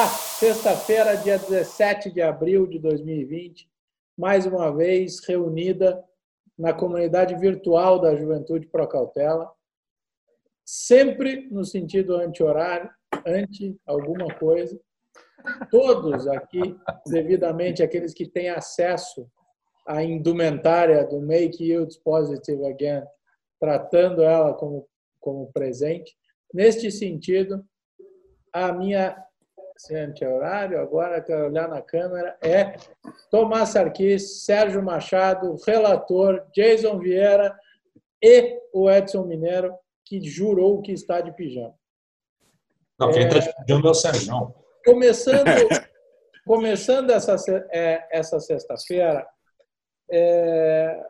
Olá, sexta-feira, dia 17 de abril de 2020, mais uma vez reunida na comunidade virtual da Juventude Pro Cautela, sempre no sentido anti-horário, anti alguma coisa. Todos aqui, devidamente, aqueles que têm acesso à indumentária do Make Yields Positive Again, tratando ela como, como presente. Neste sentido, a minha se horário, agora quero olhar na câmera, é Tomás Sarkis, Sérgio Machado, relator, Jason Vieira e o Edson Mineiro, que jurou que está de pijama. Não, quem está de pijama é o Sérgio. Começando, começando essa, é, essa sexta-feira, é,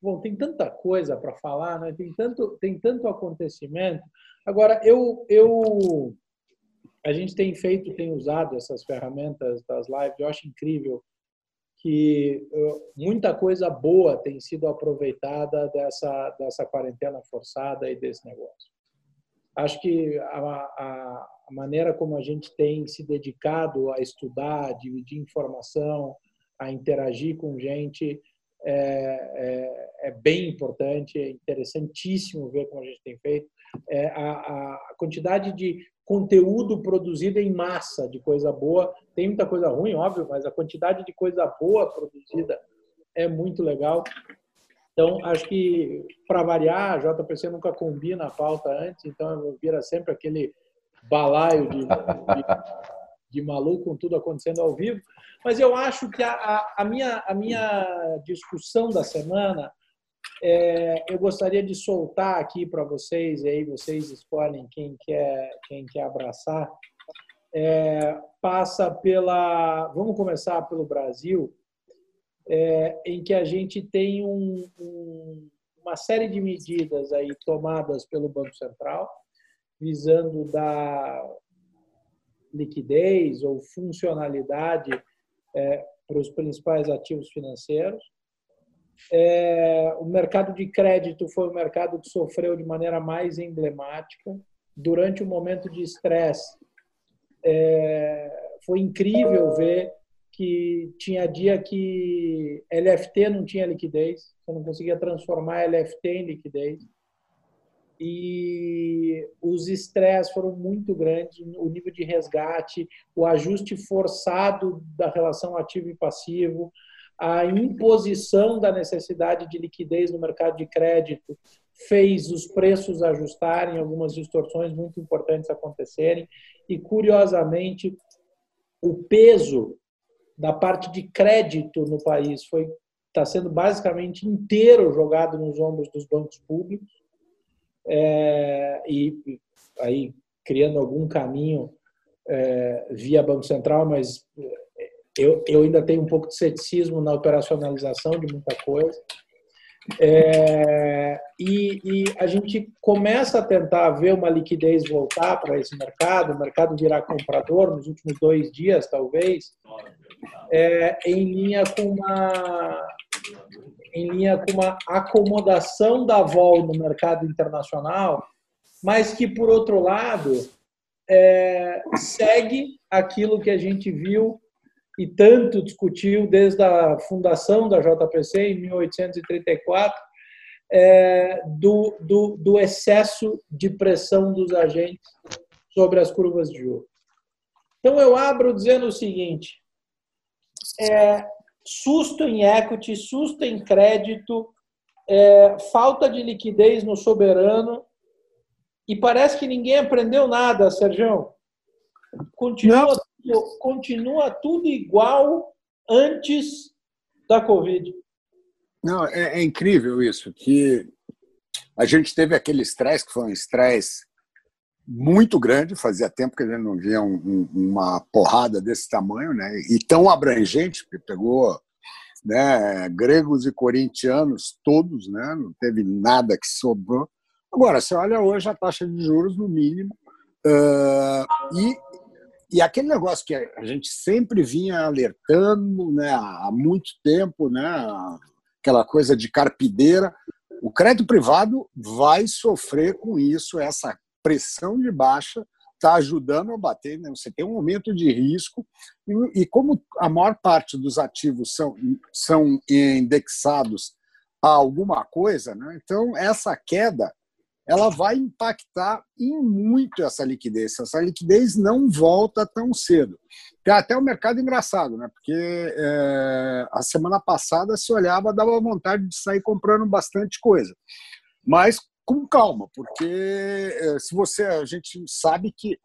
bom, tem tanta coisa para falar, né? tem, tanto, tem tanto acontecimento. Agora, eu, eu a gente tem feito, tem usado essas ferramentas das lives, eu acho incrível que muita coisa boa tem sido aproveitada dessa, dessa quarentena forçada e desse negócio. Acho que a, a, a maneira como a gente tem se dedicado a estudar, a dividir informação, a interagir com gente é, é, é, bem importante, é interessantíssimo ver como a gente tem feito. É, a, a, quantidade de conteúdo produzido em massa de coisa boa. Tem muita coisa ruim, óbvio, mas a quantidade de coisa boa produzida é muito legal. Então, acho que, para variar, a JPC nunca combina a pauta antes, então vira sempre aquele balaio de, de, de maluco com tudo acontecendo ao vivo. Mas eu acho que a, a, minha, a minha discussão da semana é, eu gostaria de soltar aqui para vocês, e aí vocês escolhem quem quer, quem quer abraçar. É, passa pela. Vamos começar pelo Brasil, é, em que a gente tem um, um, uma série de medidas aí tomadas pelo Banco Central, visando dar liquidez ou funcionalidade é, para os principais ativos financeiros. É, o mercado de crédito foi o mercado que sofreu de maneira mais emblemática. Durante o momento de estresse, é, foi incrível ver que tinha dia que LFT não tinha liquidez, você não conseguia transformar LFT em liquidez. E os estresses foram muito grandes, o nível de resgate, o ajuste forçado da relação ativo e passivo, a imposição da necessidade de liquidez no mercado de crédito fez os preços ajustarem, algumas distorções muito importantes acontecerem, e curiosamente o peso da parte de crédito no país foi está sendo basicamente inteiro jogado nos ombros dos bancos públicos é, e aí criando algum caminho é, via Banco Central, mas eu, eu ainda tenho um pouco de ceticismo na operacionalização de muita coisa. É, e, e, a gente começa a tentar ver uma liquidez voltar para esse mercado, o mercado virar comprador nos últimos dois dias, talvez, é, em linha com uma em linha com uma acomodação da vol no mercado internacional, mas que por outro lado é, segue aquilo que a gente viu e tanto discutiu desde a fundação da JPC em 1834, é, do, do, do excesso de pressão dos agentes sobre as curvas de juros. Então, eu abro dizendo o seguinte: é, susto em equity, susto em crédito, é, falta de liquidez no soberano, e parece que ninguém aprendeu nada, Sérgio. Continua continua tudo igual antes da Covid. Não, é, é incrível isso, que a gente teve aquele estresse, que foi um estresse muito grande, fazia tempo que a gente não via um, um, uma porrada desse tamanho, né? e tão abrangente, porque pegou né, gregos e corintianos todos, né? não teve nada que sobrou. Agora, você olha hoje a taxa de juros no mínimo, uh, e e aquele negócio que a gente sempre vinha alertando né, há muito tempo, né, aquela coisa de carpideira, o crédito privado vai sofrer com isso, essa pressão de baixa está ajudando a bater. Né? Você tem um aumento de risco, e, e, como a maior parte dos ativos são, são indexados a alguma coisa, né? então essa queda ela vai impactar em muito essa liquidez. Essa liquidez não volta tão cedo. Tem até o um mercado engraçado, né? porque é, a semana passada se olhava, dava vontade de sair comprando bastante coisa. Mas com calma, porque eh, se você a gente sabe que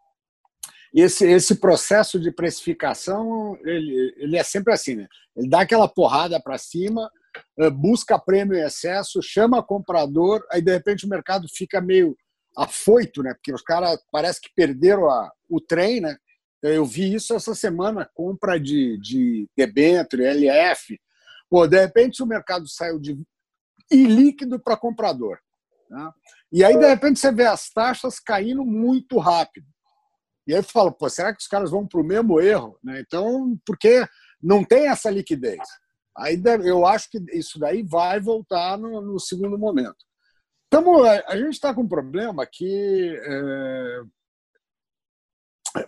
esse, esse processo de precificação ele, ele é sempre assim, né? Ele dá aquela porrada para cima, eh, busca prêmio em excesso, chama comprador, aí de repente o mercado fica meio afoito, né? Porque os caras parece que perderam a, o trem, né? Eu vi isso essa semana, compra de, de debênture, LF. Pô, de repente o mercado saiu de ilíquido para comprador. Né? E aí, de repente, você vê as taxas caindo muito rápido. E aí fala, pô, será que os caras vão para o mesmo erro? Né? Então, porque não tem essa liquidez. Aí eu acho que isso daí vai voltar no, no segundo momento. Então, a gente está com um problema que é,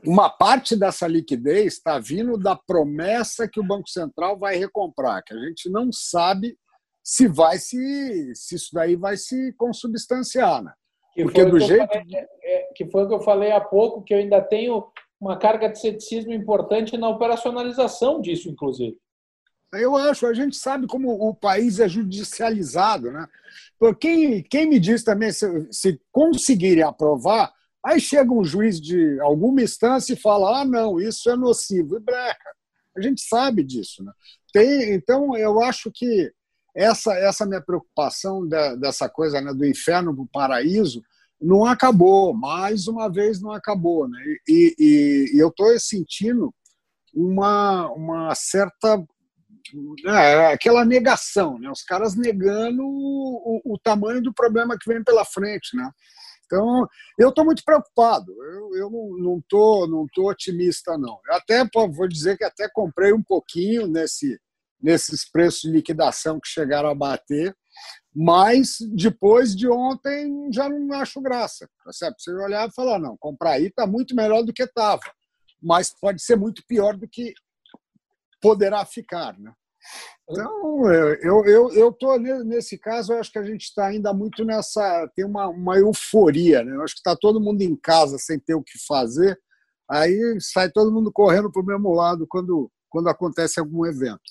uma parte dessa liquidez está vindo da promessa que o Banco Central vai recomprar, que a gente não sabe se vai se, se isso daí vai se consubstanciar, né? Que Porque do jeito falei, é, é, que foi o que eu falei há pouco, que eu ainda tenho uma carga de ceticismo importante na operacionalização disso, inclusive. Eu acho, a gente sabe como o país é judicializado, né? Quem, quem me diz também, se, se conseguirem aprovar, aí chega um juiz de alguma instância e fala: ah, não, isso é nocivo, e breca. A gente sabe disso, né? Tem, então, eu acho que essa essa minha preocupação da, dessa coisa né, do inferno para o paraíso não acabou, mais uma vez não acabou. Né? E, e, e eu estou sentindo uma, uma certa. É, aquela negação, né? os caras negando o, o, tamanho do problema que vem pela frente. Né? Então, eu estou muito preocupado. Eu, eu não estou não tô otimista, não. Eu até vou dizer que até comprei um pouquinho nesse, nesses preços de liquidação que chegaram a bater, mas depois de ontem já não acho graça. Certo? Você olhar e falar, não, comprar aí está muito melhor do que estava, mas pode ser muito pior do que poderá ficar. Né? Então, eu eu eu tô nesse caso, eu acho que a gente está ainda muito nessa tem uma, uma euforia, né? Eu acho que está todo mundo em casa sem ter o que fazer, aí sai todo mundo correndo para o mesmo lado quando quando acontece algum evento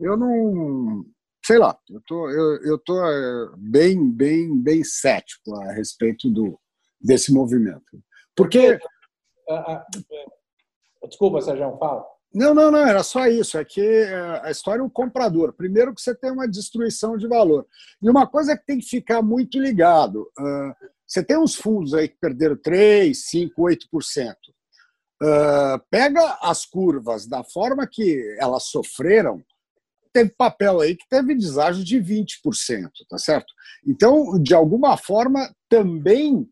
eu não sei lá, eu tô, eu, eu tô é, bem, bem, bem cético a respeito do, desse movimento. Porque. Desculpa, Sérgio, fala. Não, não, não, era só isso. É que é, a história é um comprador. Primeiro que você tem uma destruição de valor. E uma coisa que tem que ficar muito ligado: você tem uns fundos aí que perderam 3, 5, 8%. pega as curvas da forma que elas sofreram teve papel aí que teve deságio de 20%, tá certo? Então, de alguma forma, também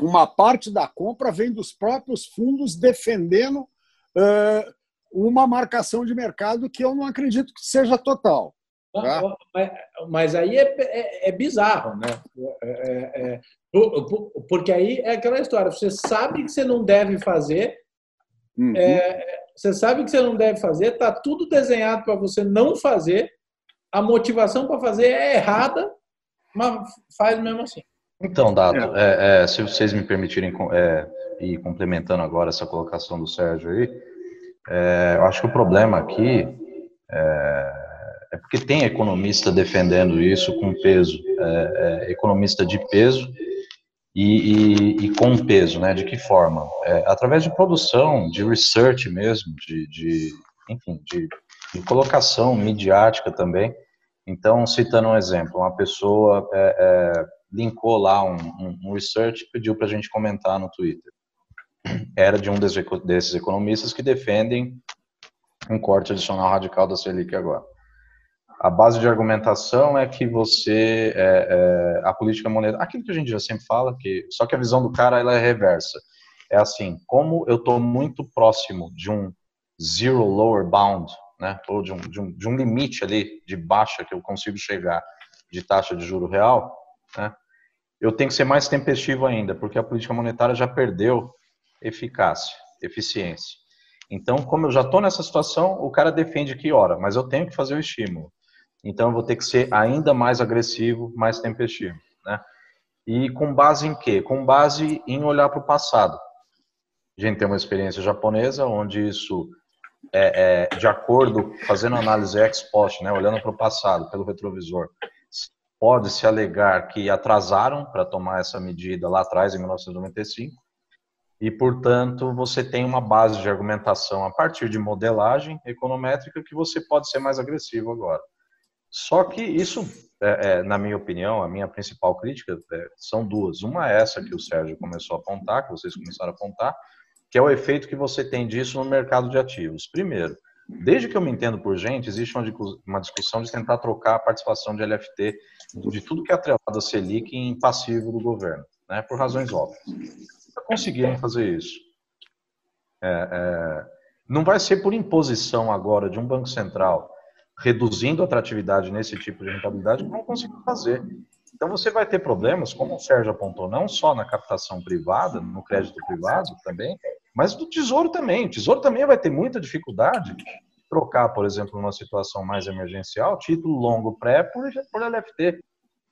uma parte da compra vem dos próprios fundos defendendo uh, uma marcação de mercado que eu não acredito que seja total. Tá? Mas, mas, aí é, é, é bizarro, né? É, é, é porque aí é aquela história: você sabe que você não deve fazer, uhum. É, você sabe que você não deve fazer, está tudo desenhado para você não fazer, a motivação para fazer é errada, mas faz mesmo assim. Então, Dado, é. é, é, se vocês me permitirem é, ir complementando agora essa colocação do Sérgio aí, é, eu acho que o problema aqui é, é, porque tem economista defendendo isso com peso, economista de peso, e, e, e, com peso, né? De que forma? É, através de produção, de research mesmo, de, de enfim, de, de, colocação midiática também. Então, citando um exemplo, uma pessoa é, é, linkou lá um, um, um research e pediu para a gente comentar no Twitter. Era de um desses economistas que defendem um corte adicional radical da Selic agora a base de argumentação é que você é, é, a política monetária, aquilo que a gente já sempre fala, que só que a visão do cara ela é reversa. É assim, como eu estou muito próximo de um zero lower bound, né, ou de um, de um, de um limite ali de baixa que eu consigo chegar de taxa de juro real, né, eu tenho que ser mais tempestivo ainda, porque a política monetária já perdeu eficácia, eficiência. Então, como eu já estou nessa situação, o cara defende que hora, mas eu tenho que fazer o estímulo. Então, eu vou ter que ser ainda mais agressivo, mais tempestivo. Né? E com base em quê? Com base em olhar para o passado. A gente tem uma experiência japonesa onde isso é, é de acordo, fazendo análise ex post, né, olhando para o passado, pelo retrovisor, pode se alegar que atrasaram para tomar essa medida lá atrás, em 1995, e, portanto, você tem uma base de argumentação a partir de modelagem econométrica que você pode ser mais agressivo agora. Só que isso, é, é, na minha opinião, a minha principal crítica é, são duas. Uma é essa que o Sérgio começou a apontar, que vocês começaram a apontar, que é o efeito que você tem disso no mercado de ativos. Primeiro, desde que eu me entendo por gente, existe uma discussão de tentar trocar a participação de LFT de tudo que é atrelado a Selic em passivo do governo, né, por razões óbvias conseguirem fazer isso. É, é, não vai ser por imposição agora de um Banco Central reduzindo a atratividade nesse tipo de rentabilidade que vão conseguir fazer. Então você vai ter problemas, como o Sérgio apontou, não só na captação privada, no crédito privado também, mas do Tesouro também. O Tesouro também vai ter muita dificuldade de trocar, por exemplo, numa situação mais emergencial, título longo pré por, por LFT.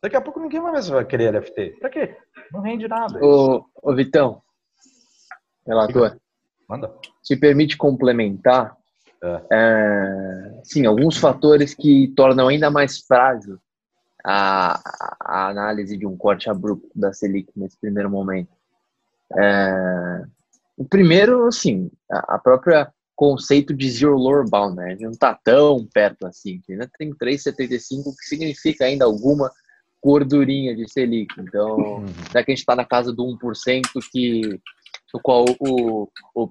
Daqui a pouco ninguém mais vai querer LFT. Para quê? Não rende nada. Ô, ô Vitão, relator, Manda. se permite complementar, é. Sim, alguns fatores que tornam ainda mais frágil a, a análise de um corte abrupto da Selic nesse primeiro momento. É, o primeiro, assim, a, a própria conceito de zero lower bound, né? A gente não está tão perto assim, ainda tem 3,75, que significa ainda alguma gordurinha de Selic. Então, uhum. já que a gente está na casa do 1%, que, no qual o, o,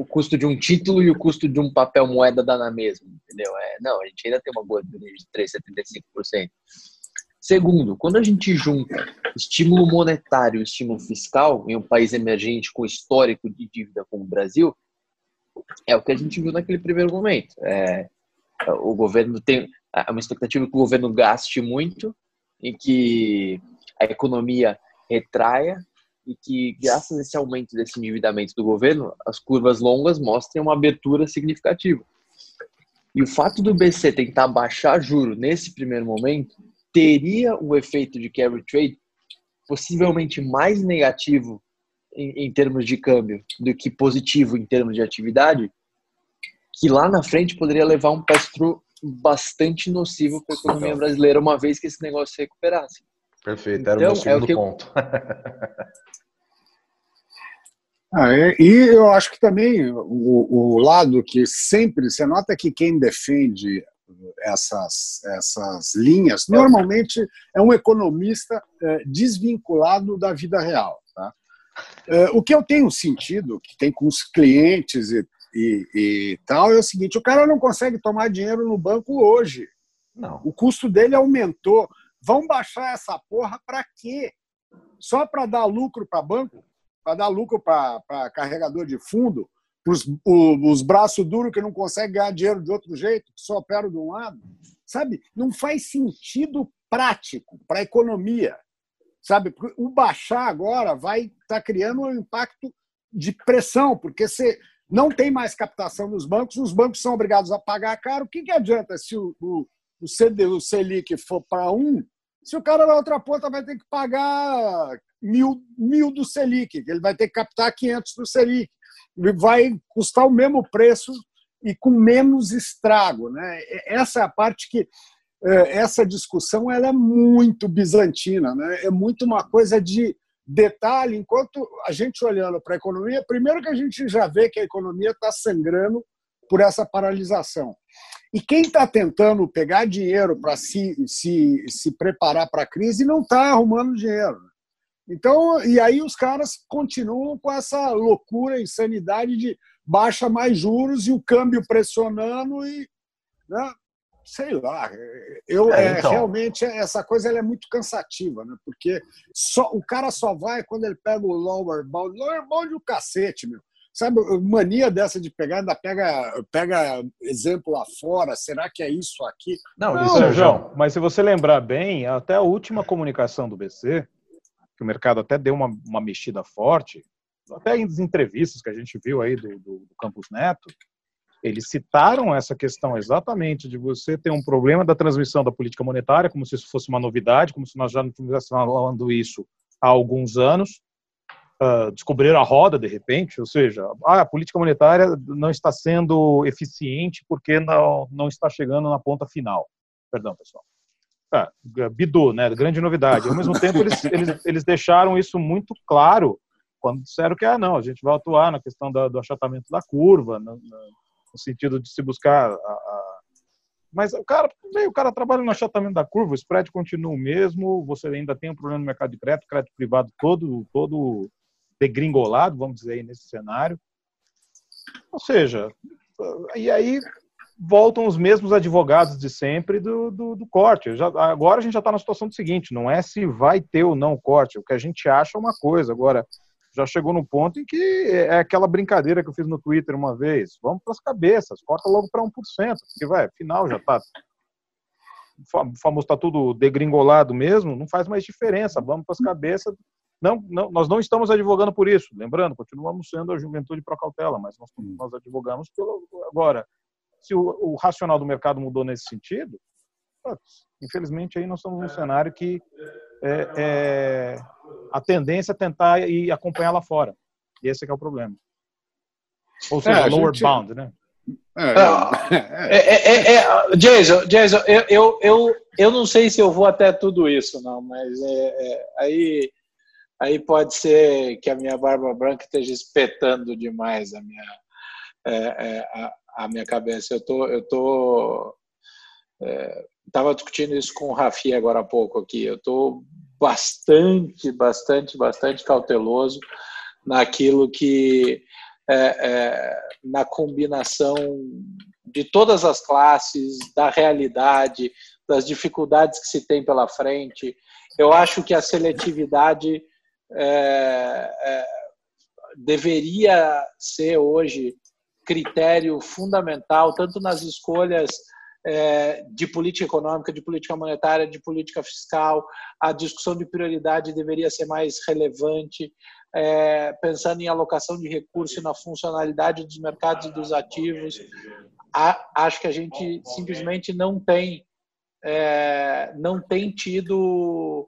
o, custo de um título e o custo de um papel moeda dá na mesma, entendeu? É, não, a gente ainda tem uma gordurinha de 3,75%. Segundo, quando a gente junta estímulo monetário e estímulo fiscal em um país emergente com histórico de dívida como o Brasil, é o que a gente viu naquele primeiro momento. É, o governo tem uma expectativa que o governo gaste muito em que a economia retraia e que, graças a esse aumento desse endividamento do governo, as curvas longas mostrem uma abertura significativa. E o fato do BC tentar baixar juro nesse primeiro momento teria um efeito de carry trade possivelmente mais negativo em, em termos de câmbio do que positivo em termos de atividade, que lá na frente poderia levar um pass-through bastante nocivo para a economia brasileira uma vez que esse negócio se recuperasse. Perfeito, era então, o meu segundo é o que ponto. ah, é, e eu acho que também o, o lado que sempre, você nota que quem defende essas, essas linhas, normalmente é um economista é, desvinculado da vida real. Tá? É, o que eu tenho sentido, que tem com os clientes e e, e tal, é o seguinte: o cara não consegue tomar dinheiro no banco hoje. Não. O custo dele aumentou. Vão baixar essa porra para quê? Só para dar lucro para banco? Para dar lucro para carregador de fundo? Para os braços duros que não conseguem ganhar dinheiro de outro jeito, que só operam de um lado? Sabe? Não faz sentido prático para a economia. Sabe? O baixar agora vai estar tá criando um impacto de pressão, porque você não tem mais captação nos bancos, os bancos são obrigados a pagar caro. O que, que adianta se o, o, o, CD, o Selic for para um, se o cara na outra ponta vai ter que pagar mil, mil do Selic, ele vai ter que captar 500 do Selic, vai custar o mesmo preço e com menos estrago. Né? Essa é a parte que é, essa discussão ela é muito bizantina, né? é muito uma coisa de detalhe, enquanto a gente olhando para a economia, primeiro que a gente já vê que a economia está sangrando por essa paralisação. E quem está tentando pegar dinheiro para se, se, se preparar para a crise não está arrumando dinheiro. Então, e aí os caras continuam com essa loucura, insanidade de baixa mais juros e o câmbio pressionando e né? sei lá, eu é, é então. é, realmente essa coisa é muito cansativa, né? Porque só o cara só vai quando ele pega o lower bound, lower bound é o cacete, meu. Sabe, mania dessa de pegar, ainda pega, pega exemplo lá fora, será que é isso aqui? Não, Não isso, João, mas se você lembrar bem, até a última comunicação do BC, que o mercado até deu uma, uma mexida forte, até em entrevistas que a gente viu aí do, do, do Campos Neto, eles citaram essa questão exatamente de você ter um problema da transmissão da política monetária, como se isso fosse uma novidade, como se nós já não estivéssemos falando isso há alguns anos. Uh, descobriram a roda de repente, ou seja, ah, a política monetária não está sendo eficiente porque não, não está chegando na ponta final. Perdão, pessoal. Ah, Bidu, né? Grande novidade. Ao mesmo tempo, eles, eles, eles deixaram isso muito claro quando disseram que, ah, não, a gente vai atuar na questão da, do achatamento da curva, no, no sentido de se buscar a, a... mas o cara, o cara trabalha no achatamento da curva, o spread continua o mesmo, você ainda tem um problema no mercado de crédito, crédito privado todo, todo degringolado, vamos dizer nesse cenário. Ou seja, e aí voltam os mesmos advogados de sempre do, do, do corte. Já, agora a gente já está na situação do seguinte: não é se vai ter ou não corte, o que a gente acha é uma coisa. Agora, já chegou no ponto em que é aquela brincadeira que eu fiz no Twitter uma vez. Vamos para as cabeças, corta logo para 1%, porque vai, final já está. O famoso está tudo degringolado mesmo, não faz mais diferença. Vamos para as cabeças. Não, não, nós não estamos advogando por isso. Lembrando, continuamos sendo a juventude pro cautela, mas nós, nós advogamos pelo. Agora, se o, o racional do mercado mudou nesse sentido, infelizmente aí nós estamos num cenário que é, é, a tendência é tentar ir acompanhar lá fora. E esse é, é o problema. Ou seja, é, lower gente... bound, né? É, é, é, Jason, Jason eu, eu, eu, eu não sei se eu vou até tudo isso, não, mas aí, aí pode ser que a minha barba branca esteja espetando demais a minha, a, a, minha cabeça. Eu tô, eu tô estava discutindo isso com o Rafi agora há pouco aqui. Eu estou bastante, bastante, bastante cauteloso naquilo que é, é, na combinação de todas as classes, da realidade, das dificuldades que se tem pela frente. Eu acho que a seletividade é, é deveria ser hoje critério fundamental, tanto nas escolhas é, de política econômica, de política monetária, de política fiscal, a discussão de prioridade deveria ser mais relevante, é, pensando em alocação de recursos na funcionalidade dos mercados e dos ativos. Acho que a gente simplesmente não tem, não tem tido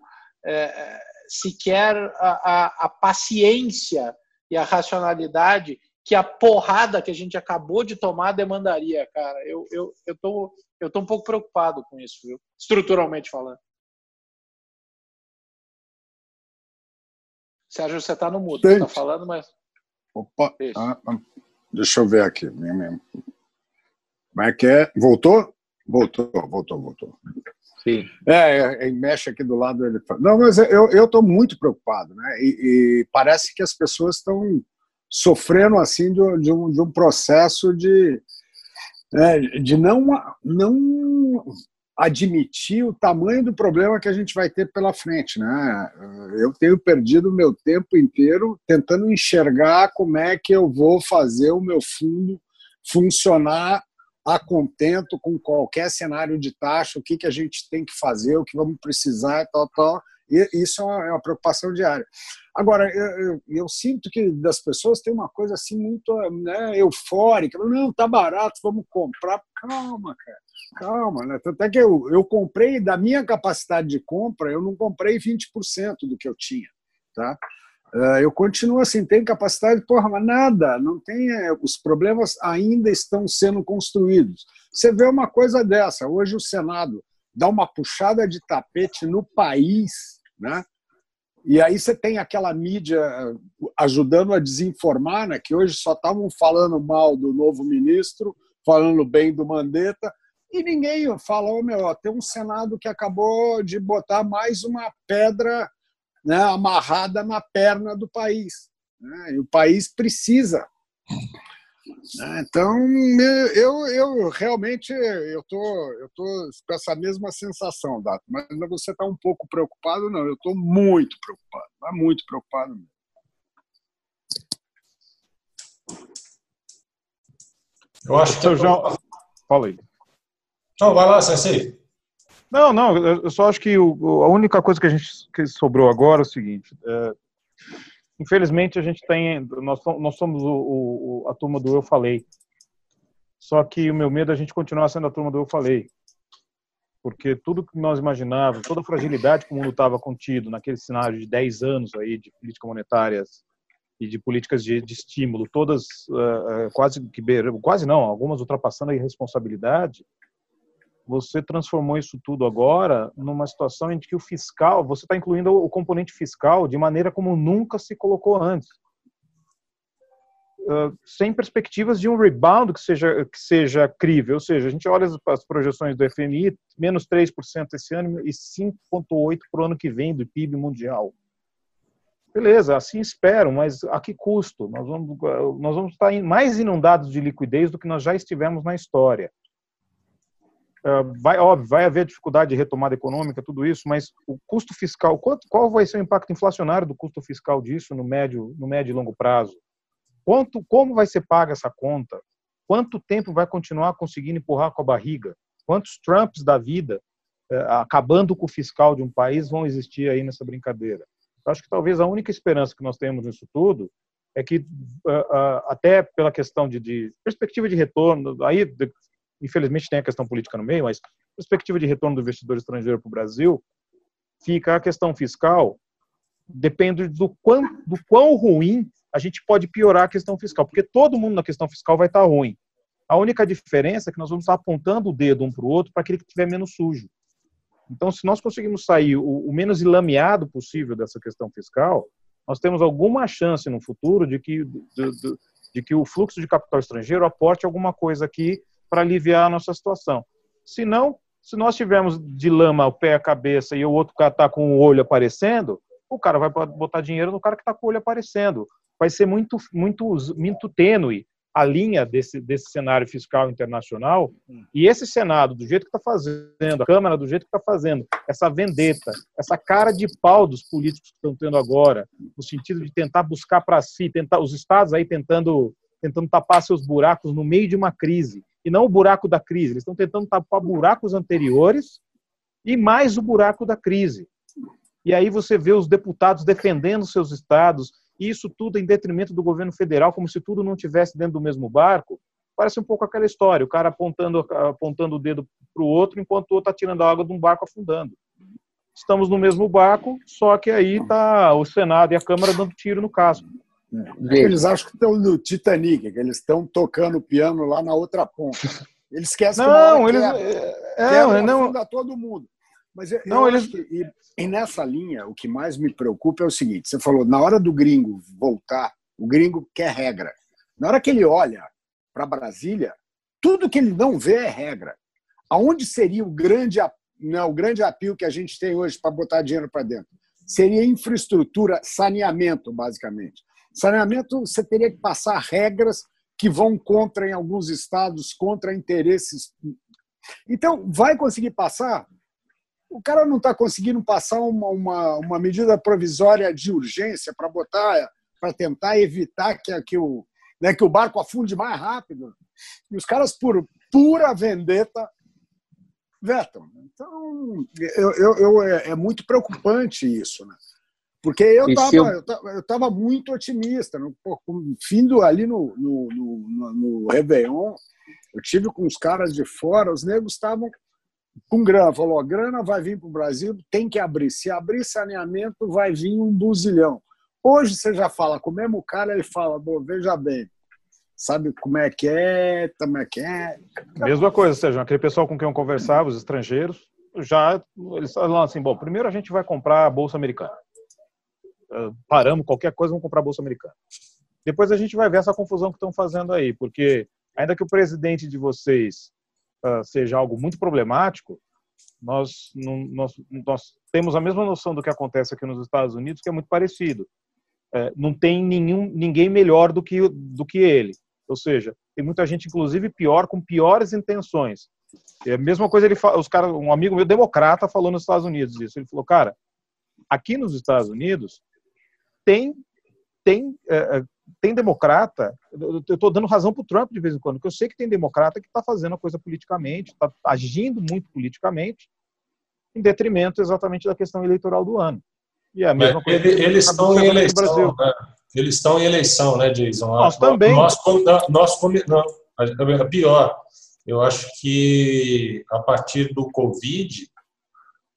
sequer a, a, a paciência e a racionalidade que a porrada que a gente acabou de tomar demandaria, cara. Eu, eu, eu, tô, eu tô um pouco preocupado com isso, viu? Estruturalmente falando. Sérgio, você está no mudo, você está falando, mas. Opa, ah, ah, deixa eu ver aqui. Como é que é? Voltou? Voltou, voltou, voltou. Sim. É, é, mexe aqui do lado ele fala. Não, mas eu estou muito preocupado, né? E, e, parece que as pessoas estão sofrendo assim de, de, um, de um processo de, é, de não, não admitir o tamanho do problema que a gente vai ter pela frente. Né? Eu tenho perdido meu tempo inteiro tentando enxergar como é que eu vou fazer o meu fundo funcionar a contento com qualquer cenário de taxa, o que, que a gente tem que fazer, o que vamos precisar tal, tal. E isso é uma, é uma preocupação diária. Agora, eu, eu, eu, sinto que das pessoas tem uma coisa assim muito né, eufórica. Não, tá barato, vamos comprar. Calma, cara. Calma, né? Tanto é que eu, eu comprei, da minha capacidade de compra, eu não comprei 20% do que eu tinha. Tá? Eh, eu continuo assim, tem capacidade, porra, mas nada, não tem. Eh, os problemas ainda estão sendo construídos. Você vê uma coisa dessa, hoje o Senado dá uma puxada de tapete no país, né? E aí você tem aquela mídia eh, ajudando a desinformar, né, que hoje só estavam falando mal do novo ministro, falando bem do Mandetta, e ninguém fala, oh, meu, tem um Senado que acabou de botar mais uma pedra né, amarrada na perna do país. Né, e o país precisa né? Então, eu, eu realmente eu tô, eu tô com essa mesma sensação, Dato. Mas você está um pouco preocupado? Não, eu estou muito preocupado, tá muito preocupado mesmo. Eu acho que eu já. Fala aí. Não, vai lá, Ceci. Não, não, eu só acho que o, a única coisa que a gente que sobrou agora é o seguinte: é, Infelizmente, a gente tem. Nós, nós somos o, o, a turma do Eu Falei. Só que o meu medo é a gente continuar sendo a turma do Eu Falei. Porque tudo que nós imaginávamos, toda a fragilidade que o mundo estava contido naquele cenário de 10 anos aí de políticas monetárias e de políticas de, de estímulo, todas uh, quase que quase não, algumas ultrapassando a irresponsabilidade, você transformou isso tudo agora numa situação em que o fiscal, você está incluindo o componente fiscal de maneira como nunca se colocou antes. Uh, sem perspectivas de um rebound que seja, que seja crível. Ou seja, a gente olha as, as projeções do FMI, menos 3% esse ano e 5,8% para o ano que vem do PIB mundial. Beleza, assim espero, mas a que custo? Nós vamos, nós vamos estar mais inundados de liquidez do que nós já estivemos na história. Ah, vai, óbvio, vai haver dificuldade de retomada econômica, tudo isso, mas o custo fiscal, quanto, qual vai ser o impacto inflacionário do custo fiscal disso no médio, no médio e longo prazo? Quanto, como vai ser paga essa conta? Quanto tempo vai continuar conseguindo empurrar com a barriga? Quantos Trumps da vida, eh, acabando com o fiscal de um país, vão existir aí nessa brincadeira? Eu acho que talvez a única esperança que nós temos nisso tudo é que, uh, uh, até pela questão de, de, perspectiva de retorno, aí infelizmente tem a questão política no meio, mas perspectiva de retorno do investidor estrangeiro para o Brasil, fica a questão fiscal, depende do quão, do quão ruim a gente pode piorar a questão fiscal, porque todo mundo na questão fiscal vai estar ruim. A única diferença é que nós vamos estar apontando o dedo um para o outro para aquele que estiver menos sujo. Então, se nós conseguirmos sair o, o menos lameado possível dessa questão fiscal, nós temos alguma chance no futuro de que, de, de, de que o fluxo de capital estrangeiro aporte alguma coisa aqui para aliviar a nossa situação. Se não, se nós tivermos de lama o pé a cabeça e o outro cara está com o olho aparecendo, o cara vai botar dinheiro no cara que está com o olho aparecendo. Vai ser muito, muito, muito tênue a linha desse, desse cenário fiscal internacional. E esse Senado, do jeito que está fazendo, a Câmara, do jeito que está fazendo, essa vendeta, essa cara de pau dos políticos que estão tendo agora, no sentido de tentar buscar para si, tentar os estados aí tentando, tentando tapar seus buracos no meio de uma crise e não o buraco da crise. Eles estão tentando tapar buracos anteriores e mais o buraco da crise. E aí você vê os deputados defendendo seus estados, e isso tudo em detrimento do governo federal, como se tudo não tivesse dentro do mesmo barco. Parece um pouco aquela história, o cara apontando, apontando o dedo para o outro, enquanto o outro está tirando a água de um barco afundando. Estamos no mesmo barco, só que aí está o Senado e a Câmara dando tiro no casco. É. Eles acham que estão no Titanic, que eles estão tocando o piano lá na outra ponta. Eles esquecem não, que eles, quebra, é, quebra, não, todo mundo. Mas eu, não, eu eles... Que, e, e, nessa linha, o que mais me preocupa é o seguinte: você falou, na hora do gringo voltar, o gringo quer regra. Na hora que ele olha para Brasília, tudo que ele não vê é regra. Aonde seria o grande, não, né, o grande apio que a gente tem hoje para botar dinheiro para dentro? Seria infraestrutura, saneamento, basicamente. Saneamento, você teria que passar regras que vão contra, em alguns estados, contra interesses. Então, vai conseguir passar? O cara não está conseguindo passar uma, uma, uma, medida provisória de urgência para botar, para tentar evitar que, que, o, né, que o barco afunde mais rápido. E os caras, por pura vendetta, vetam. Então, eu, eu, eu é, é muito preocupante isso. Né? Porque eu estava eu... eu tava muito otimista. No, fim do, ali no, no, no, no Réveillon, eu tive com os caras de fora, os negros estavam com grana. Falou: a grana vai vir para o Brasil, tem que abrir. Se abrir saneamento, vai vir um buzilhão. Hoje você já fala com o mesmo cara, ele fala: veja bem, sabe como é que é, como é que é. Mesma coisa, Sérgio, aquele pessoal com quem eu conversava, os estrangeiros, já eles falam assim: bom, primeiro a gente vai comprar a Bolsa Americana. Ah, paramos qualquer coisa, vamos comprar a Bolsa Americana. Depois a gente vai ver essa confusão que estão fazendo aí, porque ainda que o presidente de vocês uh, seja algo muito problemático, nós, nós, nós, temos a mesma noção do que acontece aqui nos Estados Unidos, que é muito parecido. É, não tem nenhum, ninguém melhor do que, do que ele. Ou seja, tem muita gente, inclusive, pior, com piores intenções. É a mesma coisa, ele os cara, um amigo meu, democrata, falou nos Estados Unidos isso. Ele falou, cara, aqui nos Estados Unidos, tem tem é, é tem democrata, eu estou dando razão para o Trump de vez em quando, porque eu sei que tem democrata que está fazendo a coisa politicamente, está agindo muito politicamente, em detrimento exatamente da questão eleitoral do ano. E é a mesma coisa. Ele, eles estão em eleição, né? Eles estão em eleição, né, Jason? Nós também. Nós, nós, não, é pior. Eu acho que a partir do Covid,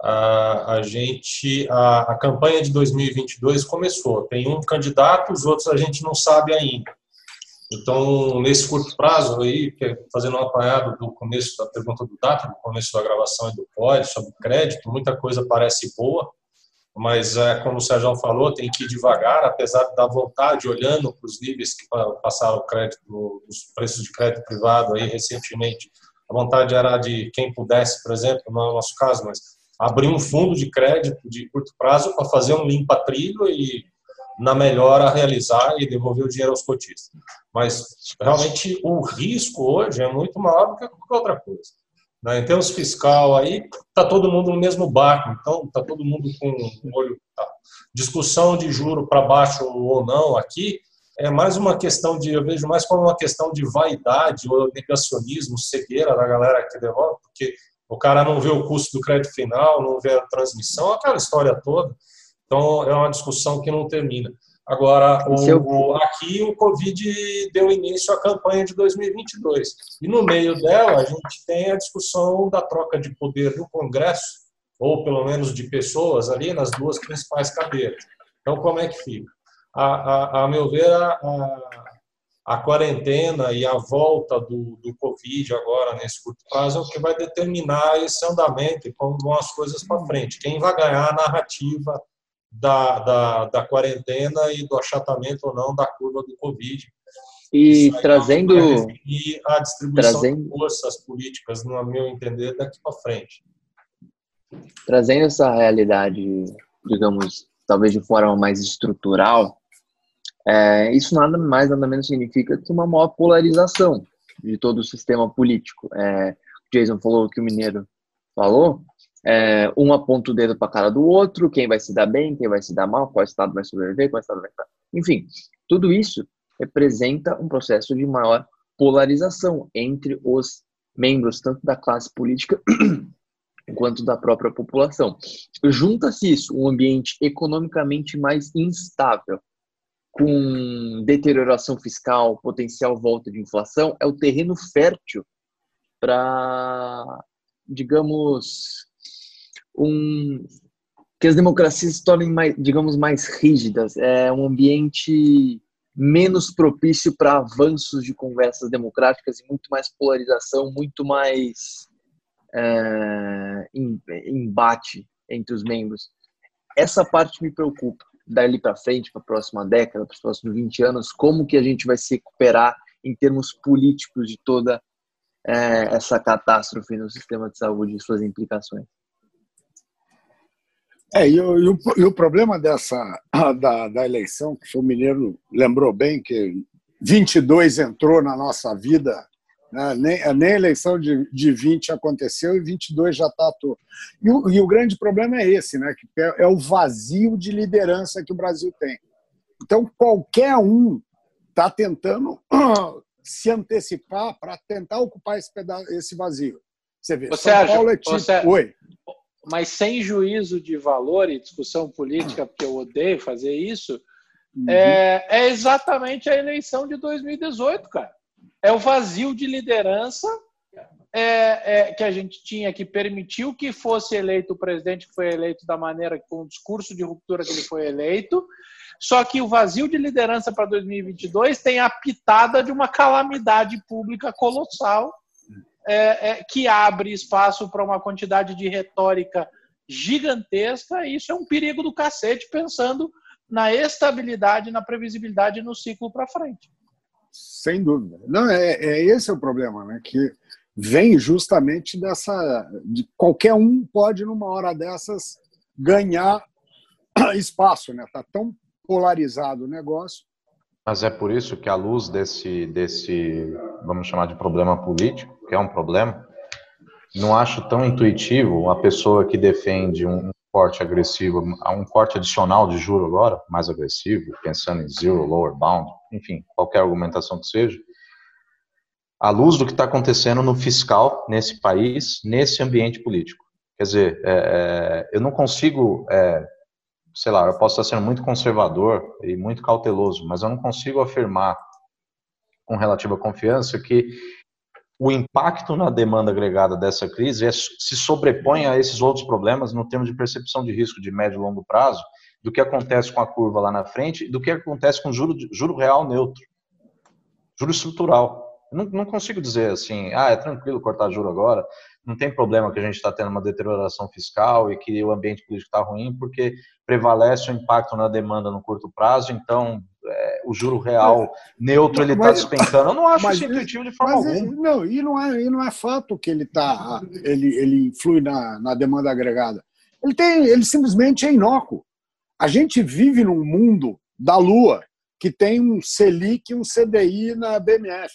a, a gente, a, a campanha de 2022 começou. Tem um candidato, os outros a gente não sabe ainda. Então, nesse curto prazo aí, é fazendo um apanhado do começo da pergunta do Data, do começo da gravação e do POD, sobre crédito, muita coisa parece boa, mas, é, como o Sérgio falou, tem que ir devagar, apesar da vontade, olhando para os níveis que passaram o crédito, os preços de crédito privado aí recentemente, a vontade era de quem pudesse, por exemplo, no nosso caso, mas abrir um fundo de crédito de curto prazo para fazer um limpa-trilho e na melhora realizar e devolver o dinheiro aos cotistas. Mas realmente o risco hoje é muito maior do que qualquer outra coisa. Né? Em termos fiscal, aí está todo mundo no mesmo barco, então está todo mundo com o olho. Tá. Discussão de juro para baixo ou não aqui é mais uma questão de, eu vejo mais como uma questão de vaidade ou negacionismo, cegueira da galera que devolve, porque o cara não vê o custo do crédito final, não vê a transmissão, aquela história toda. Então, é uma discussão que não termina. Agora, o, aqui o Covid deu início à campanha de 2022. E no meio dela, a gente tem a discussão da troca de poder do Congresso, ou pelo menos de pessoas ali nas duas principais cadeiras. Então, como é que fica? A, a, a meu ver, a, a, quarentena e a volta do, do Covid agora, nesse curto prazo, é o que vai determinar esse andamento e como vão as coisas para frente. Quem vai ganhar a narrativa da, da, da quarentena e do achatamento ou não da curva do Covid. E trazendo e a distribuição trazendo, de forças políticas, no meu entender, daqui para frente. Trazendo essa realidade, digamos, talvez de forma mais estrutural, é, isso nada mais, nada menos significa que uma maior polarização de todo o sistema político. É, Jason falou que o Mineiro falou, é, um aponta o dedo para a cara do outro, quem vai se dar bem, quem vai se dar mal, qual estado vai sobreviver, qual estado vai ficar. Enfim, tudo isso representa um processo de maior polarização entre os membros, tanto da classe política quanto da própria população. Junta-se isso, um ambiente economicamente mais instável, com deterioração fiscal, potencial volta de inflação, é o terreno fértil para, digamos, um que as democracias se tornem mais, digamos, mais rígidas, é um ambiente menos propício para avanços de conversas democráticas e muito mais polarização, muito mais é, embate entre os membros. Essa parte me preocupa. Dali para frente, para a próxima década, para os próximos 20 anos, como que a gente vai se recuperar em termos políticos de toda é, essa catástrofe no sistema de saúde e suas implicações? É, e o, e o, e o problema dessa da, da, eleição, que o Mineiro lembrou bem, que 22 entrou na nossa vida, né? nem, nem a eleição de, de 20 aconteceu e 22 já está atuando. E o, e o grande problema é esse, né? que é, é o vazio de liderança que o Brasil tem. Então, qualquer um está tentando se antecipar para tentar ocupar esse, pedaço, esse vazio. Você vê, São Sérgio, Paulo é tipo... Oi mas sem juízo de valor e discussão política, porque eu odeio fazer isso, uhum. é, é exatamente a eleição de 2018, cara. É o vazio de liderança é, é, que a gente tinha que permitiu que fosse eleito o presidente que foi eleito da maneira, com o discurso de ruptura que ele foi eleito. Só que o vazio de liderança para 2022 tem a pitada de uma calamidade pública colossal é, é, que abre espaço para uma quantidade de retórica gigantesca, e isso é um perigo do cacete, pensando na estabilidade, na previsibilidade no ciclo para frente. Sem dúvida. Não, é, é esse é o problema, né? Que vem justamente dessa. De qualquer um pode, numa hora dessas, ganhar espaço, né? Está tão polarizado o negócio. Mas é por isso que, à luz desse, desse, vamos chamar de problema político, que é um problema, não acho tão intuitivo uma pessoa que defende um corte agressivo, um corte adicional de juro agora, mais agressivo, pensando em zero lower bound, enfim, qualquer argumentação que seja, à luz do que está acontecendo no fiscal nesse país, nesse ambiente político. Quer dizer, é, é, eu não consigo é, sei lá, eu posso estar sendo muito conservador e muito cauteloso, mas eu não consigo afirmar com relativa confiança que o impacto na demanda agregada dessa crise é, se sobrepõe a esses outros problemas no termos de percepção de risco de médio e longo prazo, do que acontece com a curva lá na frente, do que acontece com juro, juro real neutro, juro estrutural. Não, não consigo dizer assim, ah, é tranquilo cortar juro agora, não tem problema que a gente está tendo uma deterioração fiscal e que o ambiente político está ruim, porque prevalece o impacto na demanda no curto prazo, então é, o juro real neutro ele está despencando. Eu não acho isso intuitivo de forma mas, alguma. Não, e não é, e não é fato que ele tá, ele, ele influi na, na demanda agregada. Ele tem, ele simplesmente é inócuo. A gente vive num mundo da Lua que tem um Selic e um CDI na BMF.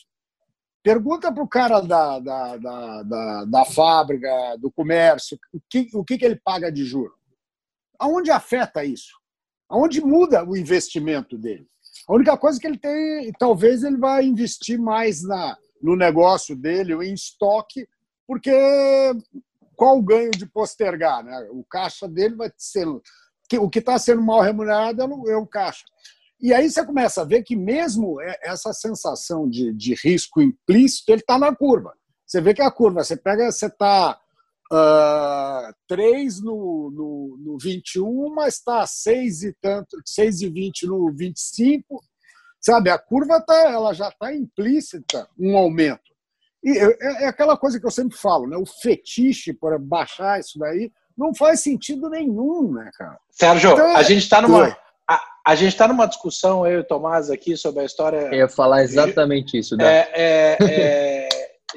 Pergunta para o cara da, da, da, da, da fábrica, do comércio, o que, o que, que ele paga de juro. Aonde afeta isso? Aonde muda o investimento dele? A única coisa que ele tem, talvez ele vai investir mais na, no negócio dele, em estoque, porque qual o ganho de postergar? Né? O caixa dele vai ser. O que está sendo mal remunerado é o caixa. E aí você começa a ver que mesmo essa sensação de, de risco implícito, ele está na curva. Você vê que a curva, você pega, você está uh, 3 no, no, no 21, mas está 6 e tanto, 6 e 20 no 25. Sabe, a curva tá, ela já está implícita um aumento. E é, é, aquela coisa que eu sempre falo, né? O fetiche para baixar isso daí não faz sentido nenhum, né, cara? Sérgio, então, é... a gente está numa a, a gente está numa discussão, eu e o Tomás, aqui, sobre a história. Eu ia falar exatamente de, isso, né? É, é,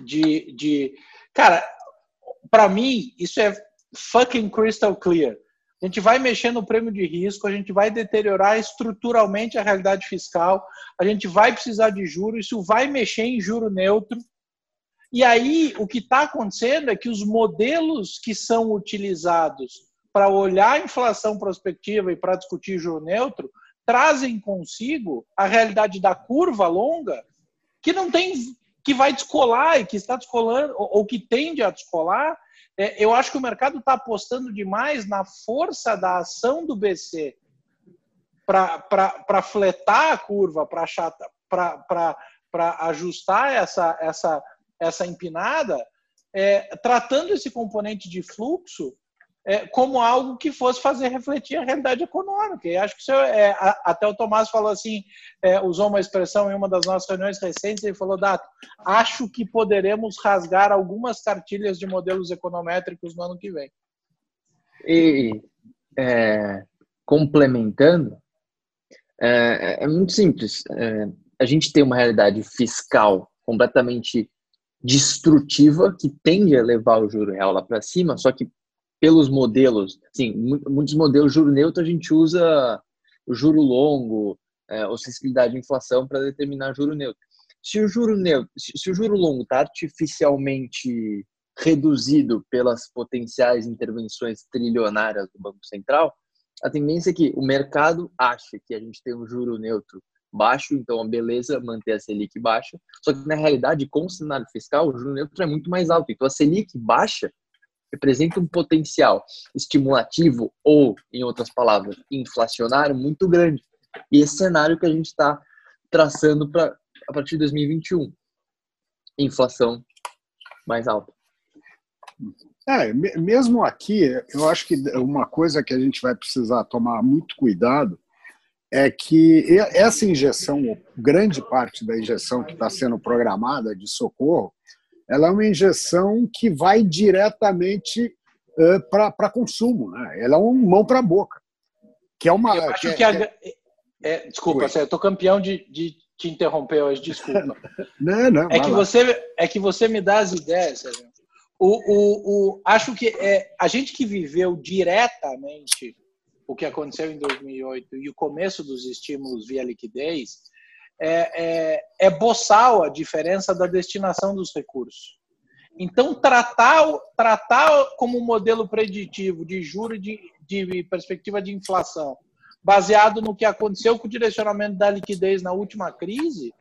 de, de. Cara, para mim, isso é fucking crystal clear. A gente vai mexer no prêmio de risco, a gente vai deteriorar estruturalmente a realidade fiscal, a gente vai precisar de juros, isso vai mexer em juro neutro. E aí, o que está acontecendo é que os modelos que são utilizados para olhar a inflação prospectiva e para discutir juro neutro, trazem consigo a realidade da curva longa, que não tem, que vai descolar e que está descolando, ou, que tende a descolar. É, eu acho que o mercado está apostando demais na força da ação do BC para fletar a curva, para ajustar essa, essa, essa empinada, é, tratando esse componente de fluxo como algo que fosse fazer refletir a realidade econômica. E acho que isso é, até o Tomás falou assim, é, usou uma expressão em uma das nossas reuniões recentes, ele falou, Dato, acho que poderemos rasgar algumas cartilhas de modelos econométricos no ano que vem. E é, complementando, é, é, muito simples. É, a gente tem uma realidade fiscal completamente destrutiva que tende a levar o juro real lá para cima, só que pelos modelos, sim, muitos modelos juro neutro a gente usa o juro longo é, ou sensibilidade de inflação para determinar juro neutro. Se o juro neutro, se o juro longo está artificialmente reduzido pelas potenciais intervenções trilionárias do Banco Central, a tendência é que o mercado acha que a gente tem um juro neutro baixo, então a beleza manter a Selic baixa, só que na realidade, com o cenário fiscal, o juro neutro é muito mais alto. Então a Selic baixa representa um potencial estimulativo ou, em outras palavras, inflacionário muito grande. E esse cenário que a gente está traçando para a partir de 2021, inflação mais alta. É, mesmo aqui, eu acho que uma coisa que a gente vai precisar tomar muito cuidado é que essa injeção, grande parte da injeção que está sendo programada de socorro, ela é uma injeção que vai diretamente uh, para consumo. Né? Ela é um mão para a boca. Que é uma. Eu acho que, que, a, é, é, desculpa, eu estou campeão de, de te interromper hoje, desculpa. não, não, é, que você, é que você me dá as ideias, Sérgio. O, o, o, acho que é, a gente que viveu diretamente o que aconteceu em 2008 e o começo dos estímulos via liquidez, é, é, é boçal a diferença da destinação dos recursos. Então, tratar, tratar como modelo preditivo de juros de, de perspectiva de inflação, baseado no que aconteceu com o direcionamento da liquidez na última crise,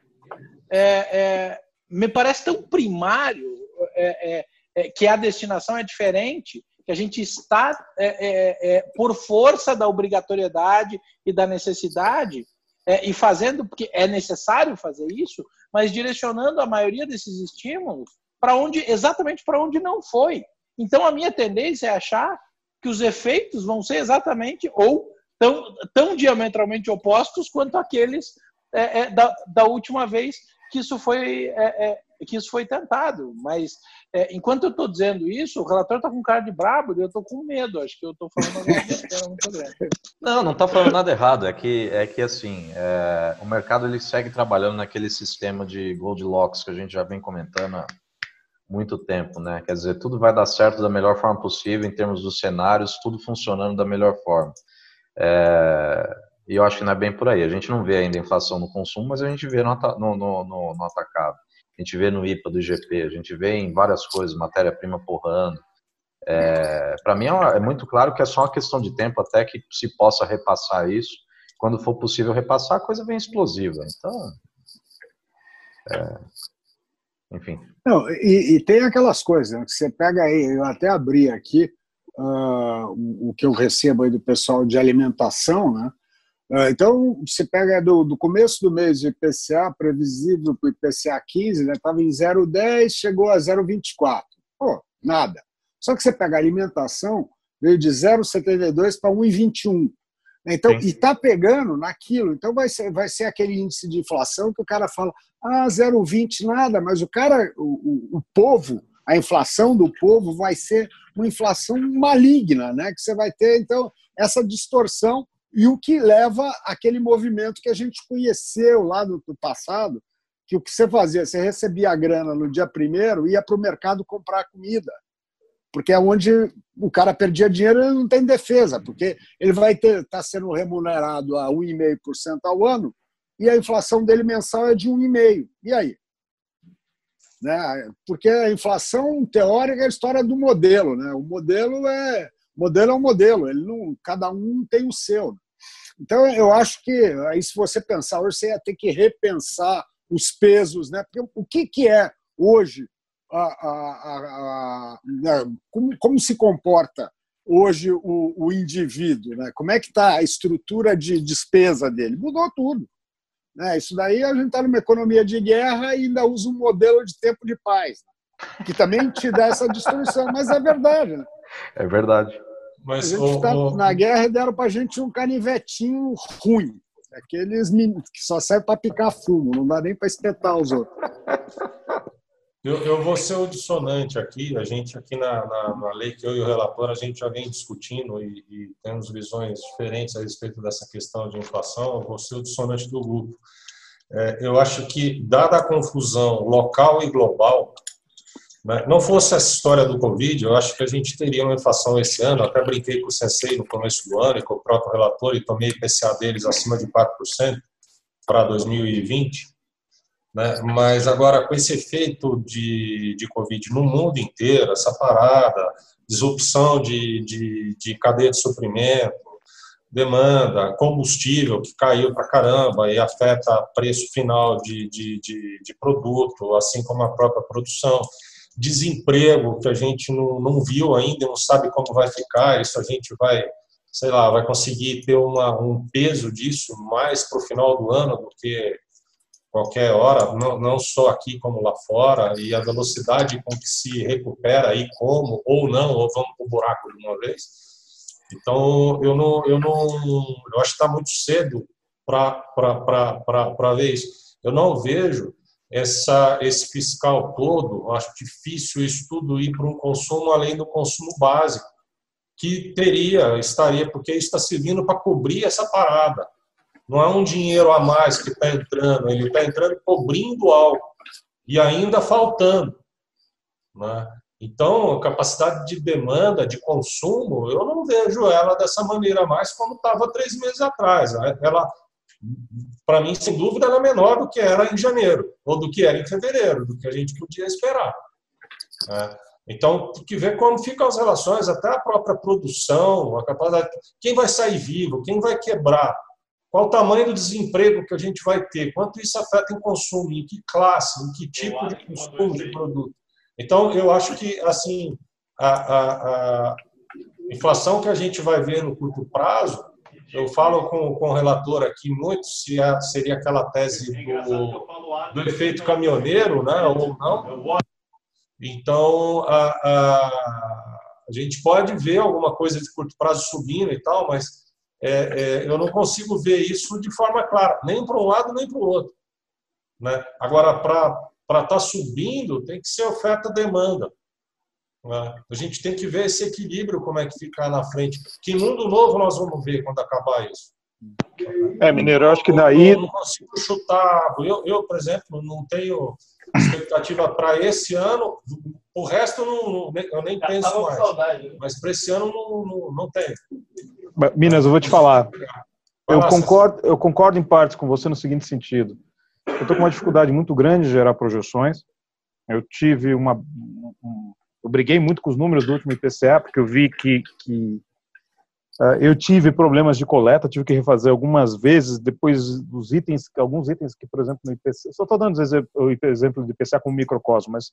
é, é, me parece tão primário é, é, é, que a destinação é diferente que a gente está, é, por força da obrigatoriedade e da necessidade, é, e fazendo, porque é necessário fazer isso, mas direcionando a maioria desses estímulos para onde, exatamente para onde não foi. Então, a minha tendência é achar que os efeitos vão ser exatamente ou tão, tão diametralmente opostos quanto aqueles é, é, da, da última vez que isso foi é, é que isso foi tentado. Mas é, enquanto eu estou dizendo isso, o relator está com cara de brabo e eu estou com medo. Acho que eu estou falando. Não, não está falando nada errado. É que, é que assim, é, o mercado ele segue trabalhando naquele sistema de Goldilocks que a gente já vem comentando há muito tempo, né? Quer dizer, tudo vai dar certo da melhor forma possível em termos dos cenários, tudo funcionando da melhor forma. É, e eu acho que não é bem por aí. A gente não vê ainda inflação no consumo, mas a gente vê no, no, no, no atacado a gente vê no IPA do IGP, a gente vê em várias coisas, matéria-prima porrando. É, Para mim é, é, muito claro que é só uma questão de tempo até que se possa repassar isso. Quando for possível repassar, a coisa vem explosiva. Então, é, enfim. Não, e, e, tem aquelas coisas né, que você pega aí, eu até abri aqui uh, o que eu recebo aí do pessoal de alimentação, né? Ah, então, você pega do, do começo do mês de IPCA, previsível para o IPCA 15, estava né, em 0,10, chegou a 0,24. Pô, nada. Só que você pega a alimentação, veio de 0,72 para 1,21. Então, Sim. e está pegando naquilo. Então, vai ser, vai ser aquele índice de inflação que o cara fala, ah, 0,20 nada, mas o cara, o, o, o povo, a inflação do povo vai ser uma inflação maligna, né? Que você vai ter, então, essa distorção e o que leva aquele movimento que a gente conheceu lá no, passado, que o que você fazia, você recebia a grana no dia primeiro ia para o mercado comprar comida. Porque é onde o cara perdia dinheiro e não tem defesa, porque ele vai estar tá sendo remunerado a 1,5% ao ano e a inflação dele mensal é de 1,5%. E aí? Né? Porque a inflação teórica é a história do modelo. Né? O modelo é modelo é um modelo, ele não, cada um tem o seu. Então, eu acho que aí, se você pensar hoje, você ia ter que repensar os pesos, né? Porque o que, que é hoje a, a, a, como, como, se comporta hoje o, o indivíduo, né? Como é que está a estrutura de despesa dele? Mudou tudo. Né? Isso daí a gente está numa economia de guerra e ainda usa um modelo de tempo de paz, né? que também te dá essa destruição, mas é verdade. Né? É verdade. Mas, a gente está na guerra deram para a gente um canivetinho ruim. Aqueles que só serve para picar fumo, não dá nem para espetar os outros. Eu, eu, vou ser o dissonante aqui. A gente aqui na, na, na, lei que eu e o relator a gente já vem discutindo e, e, temos visões diferentes a respeito dessa questão de inflação. Eu vou ser o dissonante do grupo. É, eu acho que, dada a confusão local e global? Não fosse essa história do Covid, eu acho que a gente teria uma inflação esse ano. Até brinquei com o Sensei no começo do ano e com o próprio relator e tomei IPCA deles acima de 4% para 2020. Né? Mas agora, com esse efeito de, de Covid no mundo inteiro, essa parada, disrupção de, de, de cadeia de suprimento, demanda, combustível que caiu para caramba e afeta preço final de, de, de, de produto, assim como a própria produção desemprego que a gente não, não viu ainda, não sabe como vai ficar, isso a gente vai, sei lá, vai conseguir ter uma, um peso disso mais para o final do ano do que qualquer hora, não, não só aqui como lá fora, e a velocidade com que se recupera e como, ou não, ou vamos para o buraco de uma vez. Então, eu não, eu não, eu acho que está muito cedo para ver isso. Eu não vejo essa, esse fiscal todo, acho difícil isso tudo ir para um consumo além do consumo básico, que teria, estaria, porque está servindo para cobrir essa parada. Não é um dinheiro a mais que está entrando, ele está entrando cobrindo algo e ainda faltando. Né? Então, a capacidade de demanda, de consumo, eu não vejo ela dessa maneira mais como estava três meses atrás. Ela para mim, sem dúvida, era menor do que era em janeiro, ou do que era em fevereiro, do que a gente podia esperar. É. Então, tem que ver como ficam as relações, até a própria produção, a capacidade. Quem vai sair vivo, quem vai quebrar, qual o tamanho do desemprego que a gente vai ter, quanto isso afeta em consumo, em que classe, em que tipo de consumo de produto. Então, eu acho que, assim, a, a, a, inflação que a gente vai ver no curto prazo, eu falo com, com o relator aqui muito se é, seria aquela tese do, do efeito caminhoneiro, né, ou não. Então, a, a, a gente pode ver alguma coisa de curto prazo subindo e tal, mas é, é, eu não consigo ver isso de forma clara, nem para um lado nem para o outro. Né? Agora, para estar tá subindo, tem que ser oferta-demanda. Né? A gente tem que ver esse equilíbrio, como é que fica na frente. Que mundo novo nós vamos ver quando acabar isso? É, Mineiro, eu acho que daí. Eu não consigo chutar. Eu, eu por exemplo, não tenho expectativa para esse ano. O resto eu, não, eu nem penso mais. Né? Mas para esse ano não, não, não tenho. Minas, eu vou te falar. Eu concordo, eu concordo em partes com você no seguinte sentido. Eu estou com uma dificuldade muito grande de gerar projeções. Eu tive uma. Um, eu briguei muito com os números do último IPCA, porque eu vi que, que uh, eu tive problemas de coleta, tive que refazer algumas vezes, depois dos itens, alguns itens que, por exemplo, no IPCA. Só estou dando o exemplo do IPCA como microcosmo, mas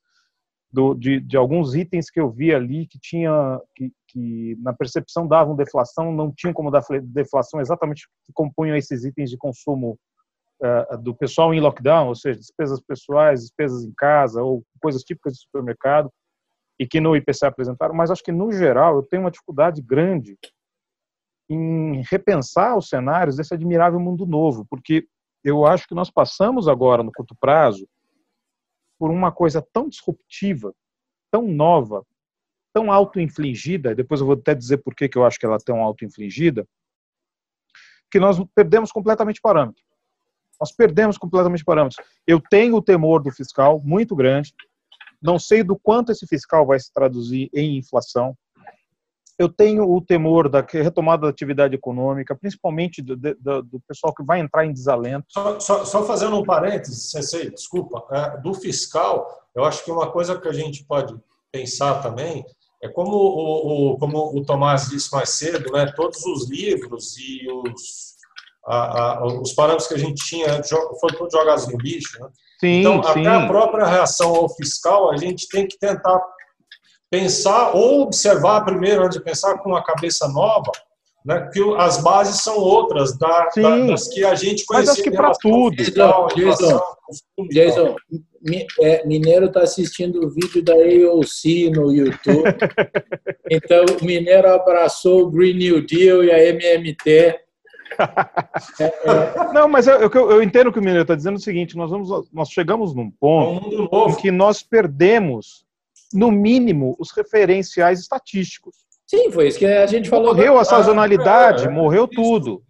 do, de, de, alguns itens que eu vi ali que tinha que, que, na percepção davam deflação, não tinham como dar deflação exatamente que compunham esses itens de consumo uh, do pessoal em lockdown, ou seja, despesas pessoais, despesas em casa ou coisas típicas de supermercado e que no IPCA apresentaram, mas acho que no geral eu tenho uma dificuldade grande em repensar os cenários desse admirável mundo novo, porque eu acho que nós passamos agora no curto prazo por uma coisa tão disruptiva, tão nova, tão auto-infligida, depois eu vou até dizer por que, que eu acho que ela é tão auto-infligida, que nós perdemos completamente parâmetro. Nós perdemos completamente parâmetros. Eu tenho o temor do fiscal muito grande, não sei do quanto esse fiscal vai se traduzir em inflação, eu tenho o temor da retomada da atividade econômica, principalmente do, do, do pessoal que vai entrar em desalento. Só, só, só fazendo um parênteses, Sensei, desculpa, é, do fiscal, eu acho que uma coisa que a gente pode pensar também é como o, o, como o Tomás disse mais cedo, né, todos os livros e os, a, a, os parâmetros que a gente tinha foram todos jogados no lixo. Né? Sim, então, sim. até a própria reação ao fiscal, a gente tem que tentar pensar ou observar primeiro antes de pensar com uma cabeça nova, né, que as bases são outras da, da, das que a gente conhecia. Mas acho que para tudo. Fiscal, Jason, Jason, é, Mineiro está assistindo o vídeo da AOC no YouTube. então, o Mineiro abraçou o Green New Deal e a MMT. É, é... Não, mas eu, eu, eu, entendo que o Mineiro está dizendo o seguinte: nós, vamos, nós chegamos num ponto um em que nós perdemos no mínimo, os referenciais estatísticos. Sim, foi isso que a gente falou. Morreu a sazonalidade, ah, é, morreu tudo.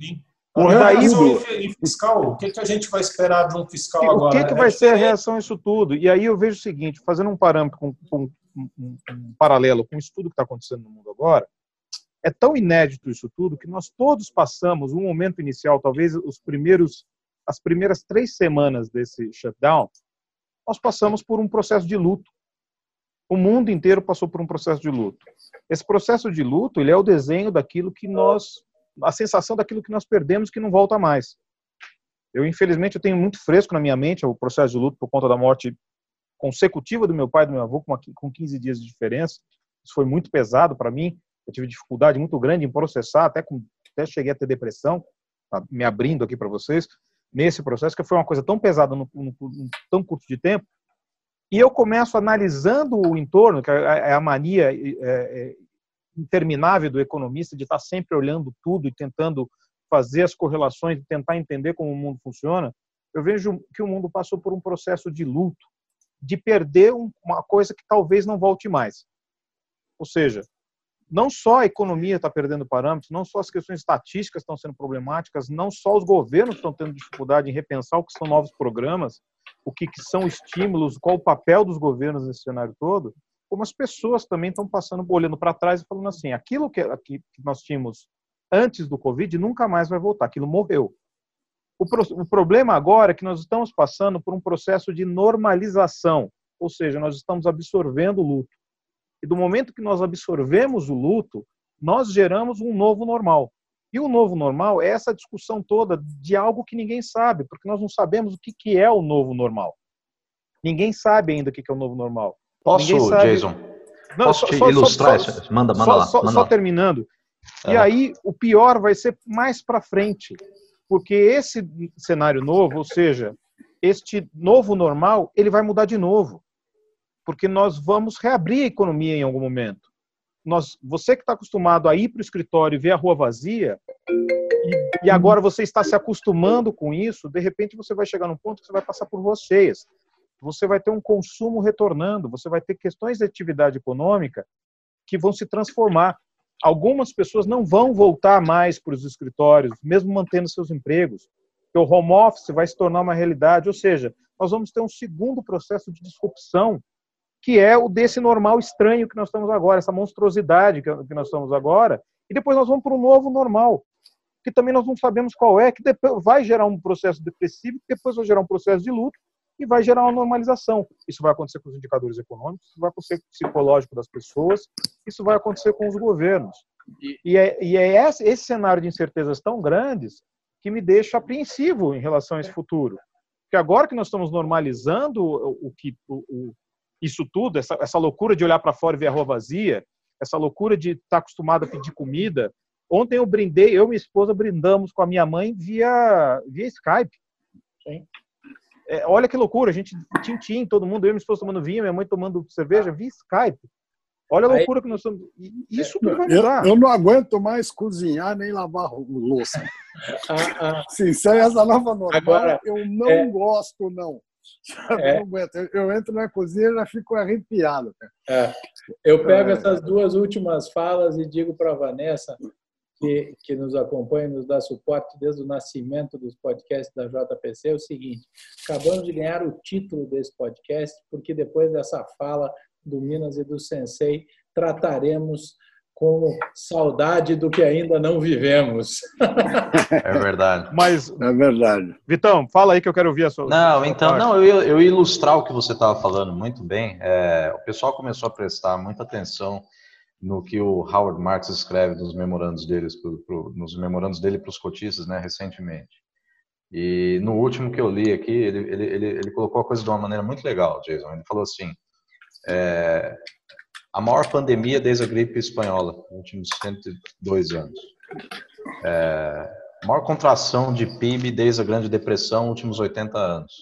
Morreu daí, fiscal, o que, que a gente vai esperar de um fiscal o agora? O que, que vai é ser a reação a isso tudo? E aí eu vejo o seguinte, fazendo um parâmetro, com, com um, um, um paralelo com o estudo que está acontecendo no mundo agora, é tão inédito isso tudo que nós todos passamos um momento inicial, talvez os primeiros, as primeiras três semanas desse shutdown, nós passamos por um processo de luto o mundo inteiro passou por um processo de luto. Esse processo de luto, ele é o desenho daquilo que nós, a sensação daquilo que nós perdemos que não volta mais. Eu, infelizmente, eu tenho muito fresco na minha mente o processo de luto por conta da morte consecutiva do meu pai e do meu avô, com 15 dias de diferença. Isso foi muito pesado para mim. Eu tive dificuldade muito grande em processar, até, com, até cheguei a ter depressão, tá me abrindo aqui para vocês, nesse processo, que foi uma coisa tão pesada num, tão curto de tempo, e eu começo analisando o entorno, que é, é a mania é, é, interminável do economista de estar sempre olhando tudo e tentando fazer as correlações, tentar entender como o mundo funciona. Eu vejo que o mundo passou por um processo de luto, de perder uma coisa que talvez não volte mais. Ou seja, não só a economia está perdendo parâmetros, não só as questões estatísticas estão sendo problemáticas, não só os governos estão tendo dificuldade em repensar o que são novos programas, o que, que são estímulos, qual o papel dos governos nesse cenário todo, como as pessoas também estão passando, olhando para trás e falando assim, aquilo que, que nós tínhamos antes do Covid nunca mais vai voltar, aquilo morreu. O, pro, o problema agora é que nós estamos passando por um processo de normalização, ou seja, nós estamos absorvendo o luto. E do momento que nós absorvemos o luto, nós geramos um novo normal. E o novo normal é essa discussão toda de algo que ninguém sabe, porque nós não sabemos o que, que é o novo normal. Ninguém sabe ainda o que, que é o novo normal. Posso, sabe... Jason? Não, Posso te só, ilustrar? Só, só, manda, manda lá. Manda só, lá. terminando. E aí, o pior vai ser mais para frente, porque esse cenário novo, ou seja, este novo normal, ele vai mudar de novo, porque nós vamos reabrir a economia em algum momento. Nós, você que está acostumado a ir para o escritório e ver a rua vazia, e, e, agora você está se acostumando com isso, de repente você vai chegar num ponto que você vai passar por ruas cheias. Você vai ter um consumo retornando, você vai ter questões de atividade econômica que vão se transformar algumas pessoas não vão voltar mais para os escritórios, mesmo mantendo seus empregos. O home office vai se tornar uma realidade, ou seja, nós vamos ter um segundo processo de disrupção, que é o desse normal estranho que nós estamos agora, essa monstruosidade que nós estamos agora, e depois nós vamos para um novo normal, que também nós não sabemos qual é, que vai gerar um processo depressivo, que depois vai gerar um processo de luto, e vai gerar uma normalização. Isso vai acontecer com os indicadores econômicos, isso vai acontecer com o psicológico das pessoas, isso vai acontecer com os governos. E é, e é esse, esse cenário de incertezas tão grandes que me deixa apreensivo em relação a esse futuro. Porque agora que nós estamos normalizando o, o que o, o, isso tudo, essa, essa loucura de olhar para fora e ver a rua vazia, essa loucura de estar tá acostumado a pedir comida. Ontem eu brindei, eu e minha esposa brindamos com a minha mãe via, via Skype. Sim. É, olha que loucura, a gente tintim, todo mundo, eu e minha esposa tomando vinho, minha mãe tomando cerveja via Skype. Olha a loucura que nós estamos. Isso tudo vai mudar. Eu, eu, não aguento mais cozinhar nem lavar louça. ah, ah. Sincero, essa nova normal, Agora, eu não é... gosto, não. É. Eu, entro na cozinha e já fico arrepiado. É. Eu pego é. essas duas últimas falas e digo para a Vanessa, que, que nos acompanha, nos dá suporte desde o nascimento dos podcasts da JPC, é o seguinte: acabamos de ganhar o título desse podcast, porque depois dessa fala do Minas e do Sensei, trataremos com saudade do que ainda não vivemos. É verdade. Mas é verdade. Vitão, fala aí que eu quero ouvir a sua. Não, sua então, parte. não, eu ia, eu ilustrar o que você estava falando muito bem. É, o pessoal começou a prestar muita atenção no que o Howard Marks escreve nos memorandos deles, pro, pro, nos memorandos dele para os cotistas, né, recentemente. E no último que eu li aqui, ele, ele, ele, ele, colocou a coisa de uma maneira muito legal, Jason. Ele falou assim: é, a maior pandemia desde a gripe espanhola, nos últimos 102 anos. É, maior contração de PIB desde a Grande Depressão, últimos 80 anos.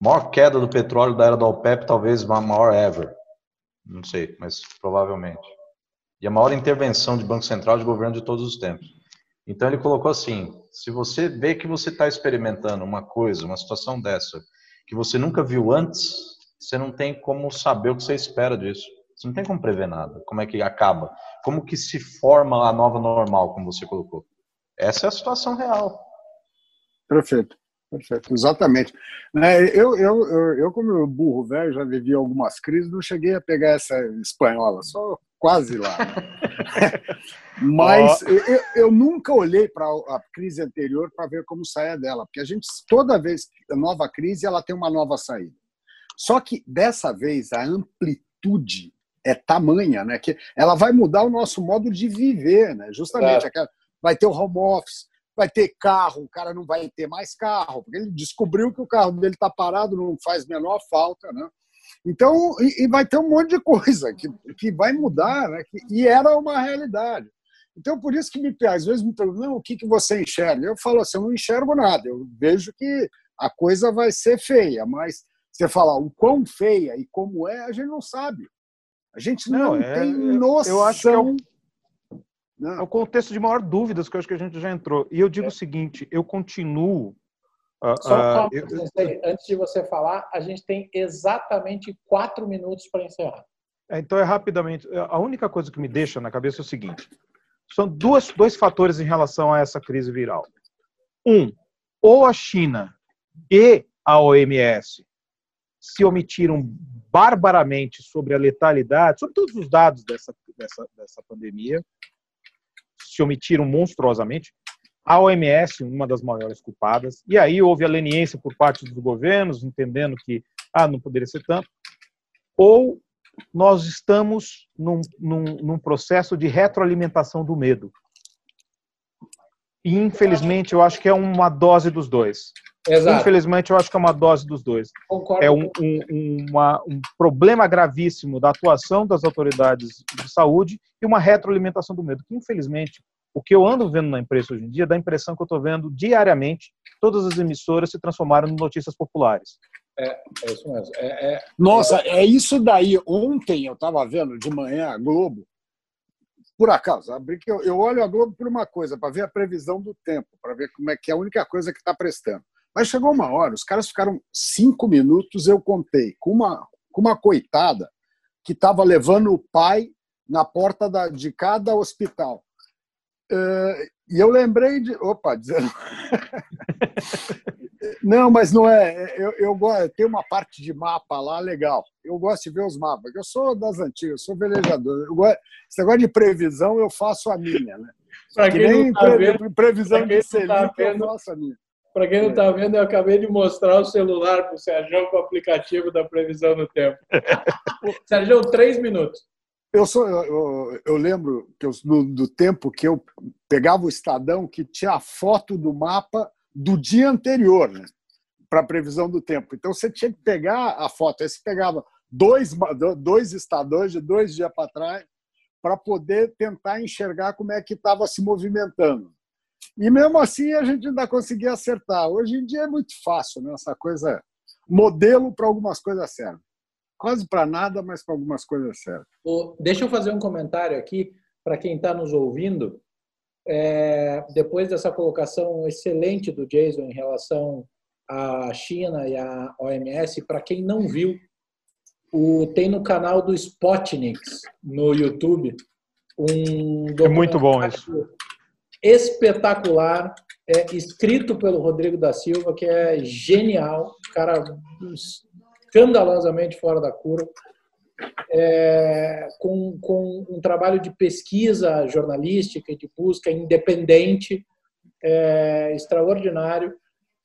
Maior queda do petróleo da era da OPEP, talvez a maior ever. Não sei, mas provavelmente. E a maior intervenção de Banco Central de governo de todos os tempos. Então ele colocou assim: se você vê que você está experimentando uma coisa, uma situação dessa, que você nunca viu antes, você não tem como saber o que você espera disso. Você não tem como prever nada. Como é que acaba? Como que se forma a nova normal, como você colocou? Essa é a situação real. Perfeito. Perfeito, exatamente. Né, eu, eu, eu, eu, como burro velho, já vivi algumas crises, não cheguei a pegar essa espanhola, só quase lá. Né? Mas oh. eu, eu, nunca olhei para a crise anterior para ver como saia dela, porque a gente, toda vez que a nova crise, ela tem uma nova saída. Só que dessa vez a amplitude é tamanha, né? Que ela vai mudar o nosso modo de viver, né? Justamente, é. vai ter o home office, vai ter carro, o cara não vai ter mais carro, porque ele descobriu que o carro dele está parado, não faz menor falta, né? Então, e, e, vai ter um monte de coisa que, que vai mudar, né? Que, e era uma realidade. Então, por isso que me, às vezes me perguntam, o que, que você enxerga? Eu falo assim, eu não enxergo nada, eu vejo que a coisa vai ser feia, mas você fala o quão feia e como é, a gente não sabe. A gente não, não é, tem noção. Eu acho que é o. É o contexto de maior dúvidas que eu acho que a gente já entrou. E eu digo é. o seguinte: eu continuo. Uh, Só uh, eu... antes de você falar, a gente tem exatamente quatro minutos para encerrar. É, então é rapidamente. A única coisa que me deixa na cabeça é o seguinte: são duas, dois fatores em relação a essa crise viral. Um, ou a China e a OMS se omitiram barbaramente sobre a letalidade, sobre todos os dados dessa, dessa, dessa pandemia, se omitiram monstruosamente. A OMS, uma das maiores culpadas, e aí houve a leniência por parte dos governos, entendendo que ah, não poderia ser tanto, ou nós estamos num, num, num processo de retroalimentação do medo. E, infelizmente, eu acho que é uma dose dos dois. Exato. Infelizmente, eu acho que é uma dose dos dois. Concordo. É um, um, uma, um problema gravíssimo da atuação das autoridades de saúde e uma retroalimentação do medo, que infelizmente o que eu ando vendo na imprensa hoje em dia dá a impressão que eu estou vendo diariamente todas as emissoras se transformaram em notícias populares. É, é isso mesmo. É, é... Nossa, é isso daí. Ontem eu estava vendo de manhã a Globo, por acaso, eu, eu olho a Globo por uma coisa, para ver a previsão do tempo, para ver como é que é a única coisa que está prestando. Mas chegou uma hora, os caras ficaram cinco minutos, eu contei, com uma, com uma coitada que estava levando o pai na porta da, de cada hospital. Uh, e eu lembrei de. Opa, dizendo. não, mas não é. Eu, eu gosto. Tem uma parte de mapa lá legal. Eu gosto de ver os mapas. Eu sou das antigas, eu sou velejador. Eu gosto, esse negócio de previsão eu faço a minha, né? Pra que nem tá pre, vendo, previsão de Selic tá vendo, eu faço a minha. Para quem não está vendo, eu acabei de mostrar o celular para o Sérgio com o aplicativo da previsão do tempo. Sérgio, três minutos. Eu, sou, eu, eu lembro que eu, do, do, tempo que eu pegava o Estadão que tinha a foto do mapa do dia anterior né, para a previsão do tempo. Então você tinha que pegar a foto. Aí você pegava dois, dois Estadões de dois dias para trás para poder tentar enxergar como é que estava se movimentando. E mesmo assim a gente ainda conseguia acertar. Hoje em dia é muito fácil, né? essa coisa. Modelo para algumas coisas serve quase para nada, mas para algumas coisas certas. Deixa eu fazer um comentário aqui para quem está nos ouvindo. É, depois dessa colocação excelente do Jason em relação à China e à OMS, para quem não viu, o, tem no canal do Spotniks no YouTube um é muito bom isso. Espetacular, é, escrito pelo Rodrigo da Silva, que é genial, cara escandalosamente fora da curva, é, com, com um trabalho de pesquisa jornalística e de busca independente, é, extraordinário,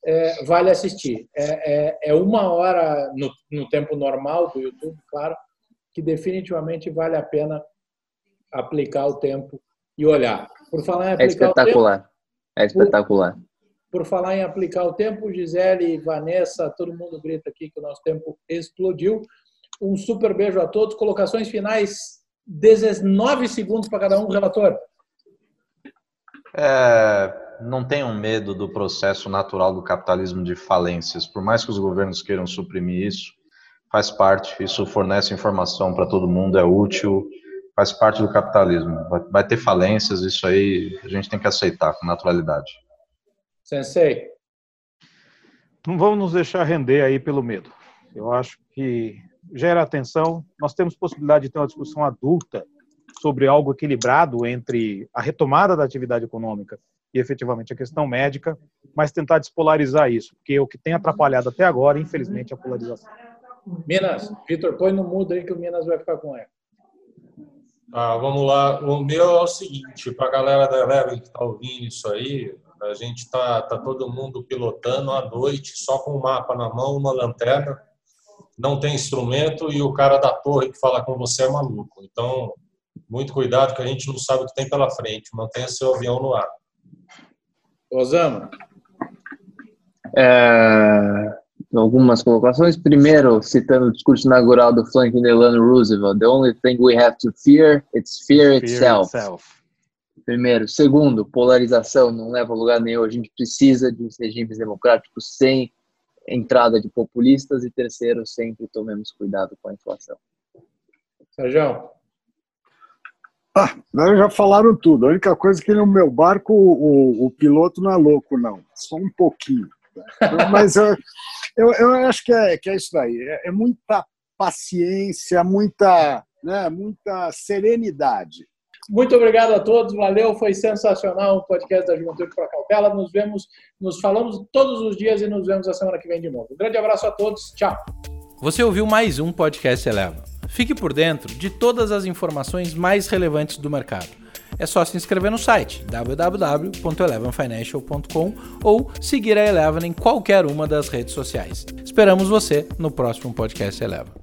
é, vale assistir. É, é, é, uma hora no, no tempo normal do YouTube, claro, que definitivamente vale a pena aplicar o tempo e olhar. Por falar em é aplicar é espetacular. Tempo, é espetacular. Por falar em aplicar o tempo, Gisele, Vanessa, todo mundo grita aqui que o nosso tempo explodiu. Um super beijo a todos. Colocações finais, 19 segundos para cada um, relator. É, não tenham medo do processo natural do capitalismo de falências. Por mais que os governos queiram suprimir isso, faz parte. Isso fornece informação para todo mundo, é útil, faz parte do capitalismo. Vai ter falências, isso aí a gente tem que aceitar com naturalidade. Sensei. Não vamos nos deixar render aí pelo medo. Eu acho que gera atenção. Nós temos possibilidade de ter uma discussão adulta sobre algo equilibrado entre a retomada da atividade econômica e efetivamente a questão médica, mas tentar despolarizar isso, porque o que tem atrapalhado até agora, infelizmente, é a polarização. Minas, Vitor, põe no mudo aí que o Minas vai ficar com ela. Ah, vamos lá. O meu é o seguinte, para a galera da Eleven que está ouvindo isso aí, a gente está tá todo mundo pilotando à noite, só com o mapa na mão, uma lanterna, não tem instrumento e o cara da torre que fala com você é maluco. Então, muito cuidado que a gente não sabe o que tem pela frente. Mantenha seu avião no ar. Osama. É, algumas colocações. Primeiro, citando o discurso inaugural do Franklin Delano Roosevelt: The only thing we have to fear, it's fear, fear itself. itself. Primeiro. Segundo, polarização não leva a lugar nenhum. A gente precisa de regimes democráticos sem entrada de populistas. E terceiro, sempre tomemos cuidado com a inflação. Sérgio? Ah, já falaram tudo. A única coisa é que no meu barco o, o, o piloto não é louco, não. Só um pouquinho. Mas eu, eu, eu, acho que é, que é isso daí. É, é muita paciência, muita, né, muita serenidade. Muito obrigado a todos, valeu, foi sensacional o podcast da Juventude para Cautela. Nos vemos, nos falamos todos os dias e nos vemos a semana que vem de novo. Um grande abraço a todos, tchau. Você ouviu mais um podcast Eleva. Fique por dentro de todas as informações mais relevantes do mercado. É só se inscrever no site www.elevenfinancial.com ou seguir a Eleven em qualquer uma das redes sociais. Esperamos você no próximo podcast Eleva.